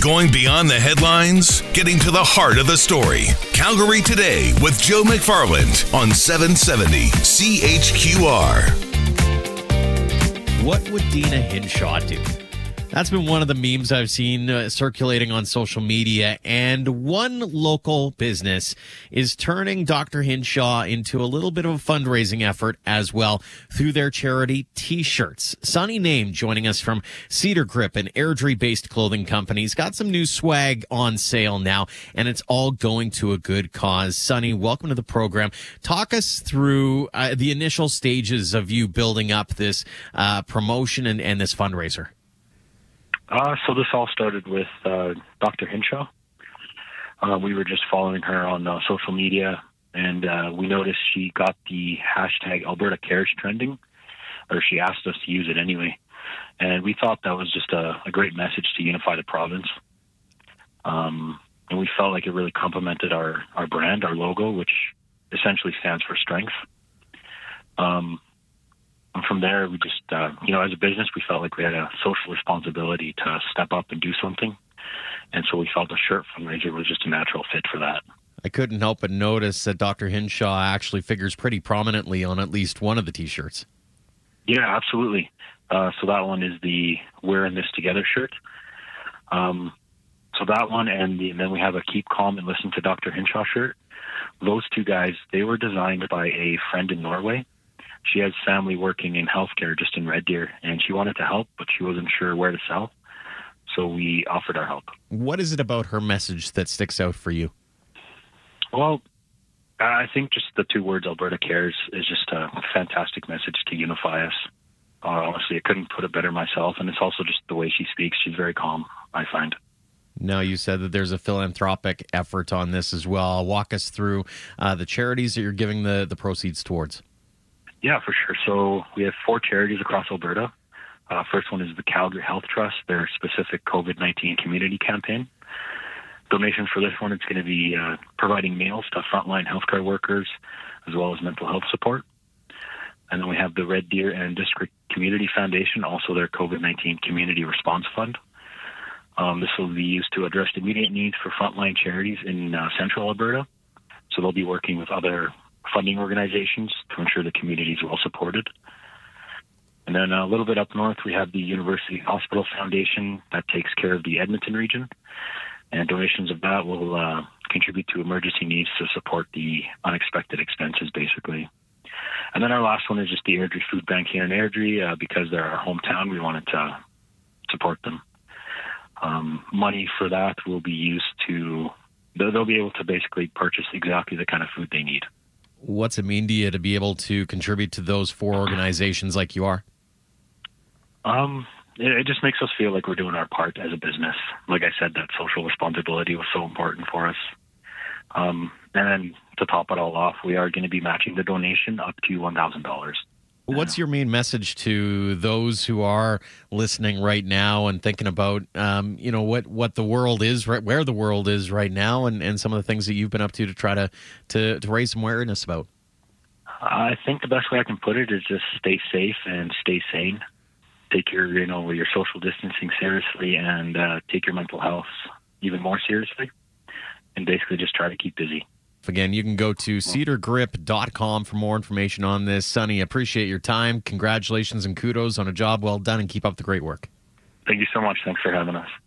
Going beyond the headlines, getting to the heart of the story. Calgary Today with Joe McFarland on 770 CHQR. What would Deena Hinshaw do? That's been one of the memes I've seen uh, circulating on social media. And one local business is turning Dr. Hinshaw into a little bit of a fundraising effort as well through their charity t-shirts. Sonny Naim joining us from Cedargrip, an Airdrie based clothing company. He's got some new swag on sale now and it's all going to a good cause. Sunny, welcome to the program. Talk us through uh, the initial stages of you building up this uh, promotion and, and this fundraiser. Uh, so this all started with uh, Dr. Hinshaw. Uh, we were just following her on uh, social media, and uh, we noticed she got the hashtag Alberta Cares trending, or she asked us to use it anyway. And we thought that was just a, a great message to unify the province. Um, and we felt like it really complemented our, our brand, our logo, which essentially stands for strength. Um, from there, we just, uh, you know, as a business, we felt like we had a social responsibility to step up and do something. And so we felt the shirt fundraiser was just a natural fit for that. I couldn't help but notice that Dr. Hinshaw actually figures pretty prominently on at least one of the t-shirts. Yeah, absolutely. Uh, so that one is the "We're in This Together" shirt. Um, so that one, and, the, and then we have a "Keep Calm and Listen to Dr. Hinshaw" shirt. Those two guys, they were designed by a friend in Norway she has family working in healthcare just in Red Deer, and she wanted to help, but she wasn't sure where to sell. So we offered our help. What is it about her message that sticks out for you? Well, I think just the two words Alberta Cares is just a fantastic message to unify us. Uh, honestly, I couldn't put it better myself. And it's also just the way she speaks. She's very calm, I find. Now, you said that there's a philanthropic effort on this as well. Walk us through uh, the charities that you're giving the, the proceeds towards. Yeah, for sure. So we have four charities across Alberta. Uh, first one is the Calgary Health Trust, their specific COVID 19 community campaign. Donations for this one, it's going to be uh, providing meals to frontline healthcare workers as well as mental health support. And then we have the Red Deer and District Community Foundation, also their COVID 19 Community Response Fund. Um, this will be used to address immediate needs for frontline charities in uh, central Alberta. So they'll be working with other funding organizations to ensure the community is well supported. And then a little bit up north, we have the University Hospital Foundation that takes care of the Edmonton region. And donations of that will uh, contribute to emergency needs to support the unexpected expenses, basically. And then our last one is just the Airdrie Food Bank here in Airdrie. Uh, because they're our hometown, we wanted to support them. Um, money for that will be used to, they'll be able to basically purchase exactly the kind of food they need what's it mean to you to be able to contribute to those four organizations like you are? Um, it, it just makes us feel like we're doing our part as a business. Like I said, that social responsibility was so important for us. Um, and then to top it all off, we are going to be matching the donation up to one thousand dollars. What's your main message to those who are listening right now and thinking about, um, you know, what, what the world is, right, where the world is right now, and, and some of the things that you've been up to to try to, to, to raise some awareness about? I think the best way I can put it is just stay safe and stay sane. Take your, you know, your social distancing seriously, and uh, take your mental health even more seriously, and basically just try to keep busy. Again, you can go to cedargrip.com for more information on this. Sonny, appreciate your time. Congratulations and kudos on a job well done and keep up the great work. Thank you so much. Thanks for having us.